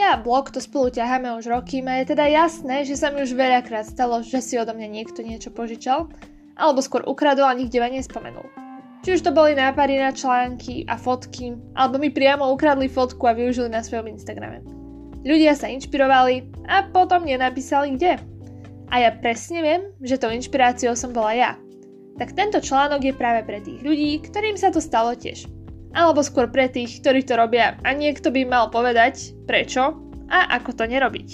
Ja blog to spolu ťaháme už roky a je teda jasné, že sa mi už veľakrát stalo, že si odo mňa niekto niečo požičal, alebo skôr ukradol a nikde ma nespomenul. Či už to boli nápady na články a fotky, alebo mi priamo ukradli fotku a využili na svojom Instagrame. Ľudia sa inšpirovali a potom nenapísali kde. A ja presne viem, že tou inšpiráciou som bola ja. Tak tento článok je práve pre tých ľudí, ktorým sa to stalo tiež alebo skôr pre tých, ktorí to robia a niekto by mal povedať prečo a ako to nerobiť.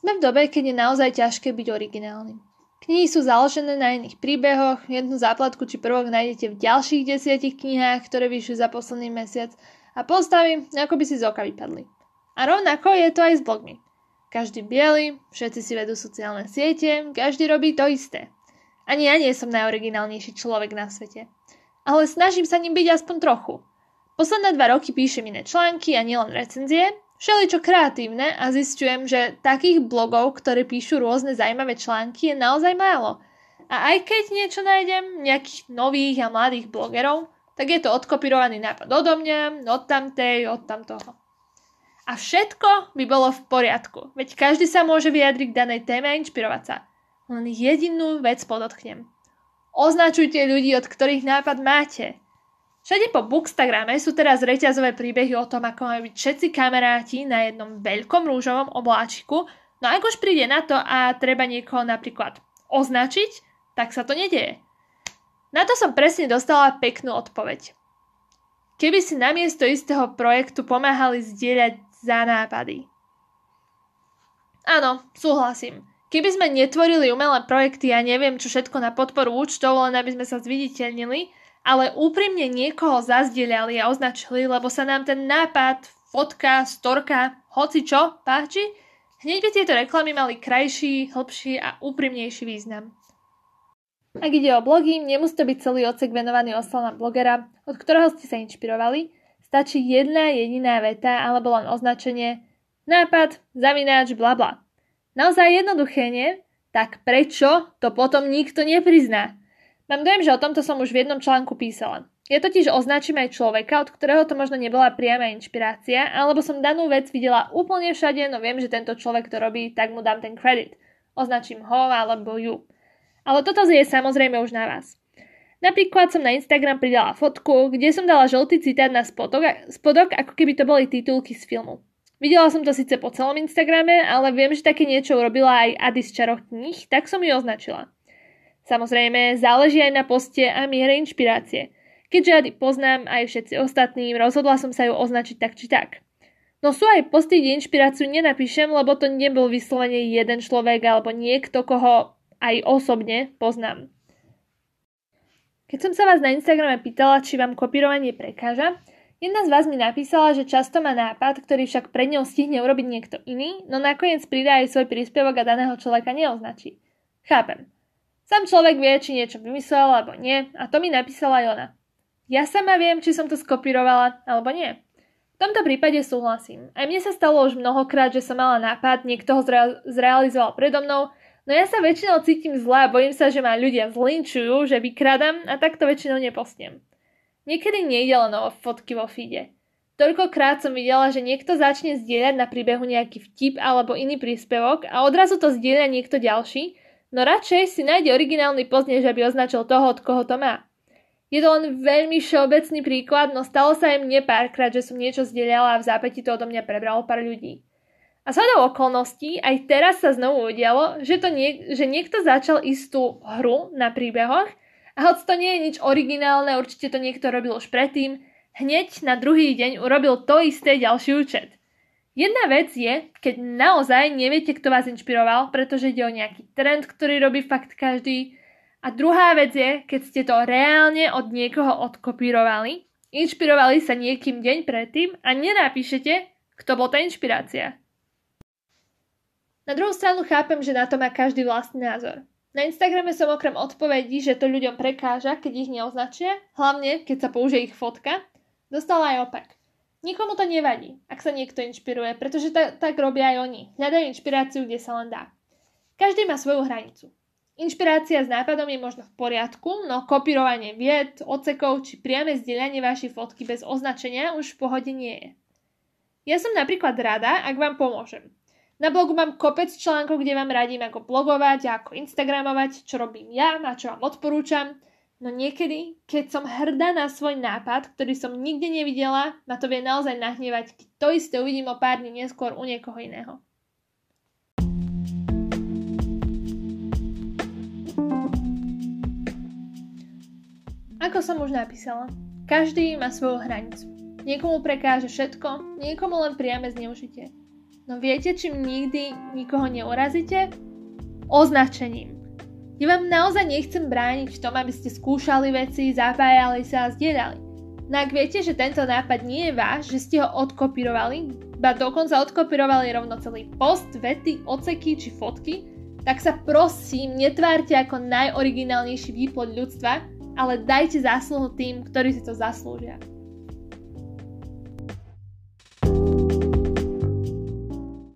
Sme v dobe, keď je naozaj ťažké byť originálnym. Knihy sú založené na iných príbehoch, jednu základku či prvok nájdete v ďalších desiatich knihách, ktoré vyšli za posledný mesiac a postavy, ako by si z oka vypadli. A rovnako je to aj s blogmi. Každý biely, všetci si vedú sociálne siete, každý robí to isté. Ani ja nie som najoriginálnejší človek na svete. Ale snažím sa ním byť aspoň trochu. Posledné dva roky píšem iné články a nielen recenzie, všeličo kreatívne a zistujem, že takých blogov, ktoré píšu rôzne zaujímavé články je naozaj málo. A aj keď niečo nájdem, nejakých nových a mladých blogerov, tak je to odkopírovaný nápad odo mňa, od tamtej, od tamtoho. A všetko by bolo v poriadku, veď každý sa môže vyjadriť k danej téme a inšpirovať sa. Len jedinú vec podotknem. Označujte ľudí, od ktorých nápad máte. Všade po Bookstagrame sú teraz reťazové príbehy o tom, ako majú byť všetci kamaráti na jednom veľkom rúžovom obláčiku, no ak už príde na to a treba niekoho napríklad označiť, tak sa to nedieje. Na to som presne dostala peknú odpoveď. Keby si namiesto istého projektu pomáhali zdieľať za nápady. Áno, súhlasím. Keby sme netvorili umelé projekty ja neviem čo všetko na podporu účtov, len aby sme sa zviditeľnili, ale úprimne niekoho zazdieľali a označili, lebo sa nám ten nápad, fotka, storka, hoci čo páči, hneď by tieto reklamy mali krajší, hlbší a úprimnejší význam. Ak ide o blogy, nemusí to byť celý odsek venovaný oslavám blogera, od ktorého ste sa inšpirovali. Stačí jedna jediná veta alebo len označenie nápad, zavináč, bla bla. Naozaj jednoduché, nie? Tak prečo to potom nikto neprizná? Mám dojem, že o tomto som už v jednom článku písala. Ja totiž označím aj človeka, od ktorého to možno nebola priama inšpirácia, alebo som danú vec videla úplne všade, no viem, že tento človek to robí, tak mu dám ten kredit. Označím ho alebo ju. Ale toto je samozrejme už na vás. Napríklad som na Instagram pridala fotku, kde som dala žltý citát na spodok, spodok, ako keby to boli titulky z filmu. Videla som to síce po celom Instagrame, ale viem, že také niečo urobila aj Adi z čaroch kníh, tak som ju označila. Samozrejme, záleží aj na poste a miere inšpirácie. Keďže Adi poznám aj všetci ostatní, rozhodla som sa ju označiť tak či tak. No sú aj posty, kde inšpiráciu nenapíšem, lebo to nebol vyslovene jeden človek alebo niekto, koho aj osobne poznám. Keď som sa vás na Instagrame pýtala, či vám kopírovanie prekáža, Jedna z vás mi napísala, že často má nápad, ktorý však pred ňou stihne urobiť niekto iný, no nakoniec pridá aj svoj príspevok a daného človeka neoznačí. Chápem. Sám človek vie, či niečo vymyslel alebo nie, a to mi napísala aj ona. Ja sama viem, či som to skopírovala alebo nie. V tomto prípade súhlasím. Aj mne sa stalo už mnohokrát, že som mala nápad, niekto ho zre- zrealizoval predo mnou, no ja sa väčšinou cítim zle a bojím sa, že ma ľudia zlinčujú, že vykradám a takto väčšinou nepostiem. Niekedy nejde len o fotky vo feede. Toľkokrát som videla, že niekto začne zdieľať na príbehu nejaký vtip alebo iný príspevok a odrazu to zdieľa niekto ďalší, no radšej si nájde originálny post, aby označil toho, od koho to má. Je to len veľmi všeobecný príklad, no stalo sa aj mne párkrát, že som niečo zdieľala a v zápäti to odo mňa prebralo pár ľudí. A shodou okolností aj teraz sa znovu udialo, že, to nie, že niekto začal istú hru na príbehoch a hoď to nie je nič originálne, určite to niekto robil už predtým, hneď na druhý deň urobil to isté ďalší účet. Jedna vec je, keď naozaj neviete, kto vás inšpiroval, pretože ide o nejaký trend, ktorý robí fakt každý. A druhá vec je, keď ste to reálne od niekoho odkopírovali, inšpirovali sa niekým deň predtým a nenapíšete, kto bol tá inšpirácia. Na druhú stranu chápem, že na to má každý vlastný názor. Na Instagrame som okrem odpovedí, že to ľuďom prekáža, keď ich neoznačia, hlavne keď sa použije ich fotka, dostala aj opak. Nikomu to nevadí, ak sa niekto inšpiruje, pretože ta, tak robia aj oni. Hľadajú inšpiráciu, kde sa len dá. Každý má svoju hranicu. Inšpirácia s nápadom je možno v poriadku, no kopírovanie vied, ocekov či priame zdieľanie vašej fotky bez označenia už v pohode nie je. Ja som napríklad rada, ak vám pomôžem. Na blogu mám kopec článkov, kde vám radím, ako blogovať a ako instagramovať, čo robím ja a čo vám odporúčam. No niekedy, keď som hrdá na svoj nápad, ktorý som nikde nevidela, ma to vie naozaj nahnevať, keď to isté uvidím o pár dní neskôr u niekoho iného. Ako som už napísala, každý má svoju hranicu. Niekomu prekáže všetko, niekomu len priame zneužitie. No viete, čím nikdy nikoho neurazíte? Označením. Ja vám naozaj nechcem brániť v tom, aby ste skúšali veci, zapájali sa a zdieľali. No ak viete, že tento nápad nie je váš, že ste ho odkopírovali, ba dokonca odkopírovali rovno celý post, vety, oceky či fotky, tak sa prosím netvárte ako najoriginálnejší výplod ľudstva, ale dajte zásluhu tým, ktorí si to zaslúžia.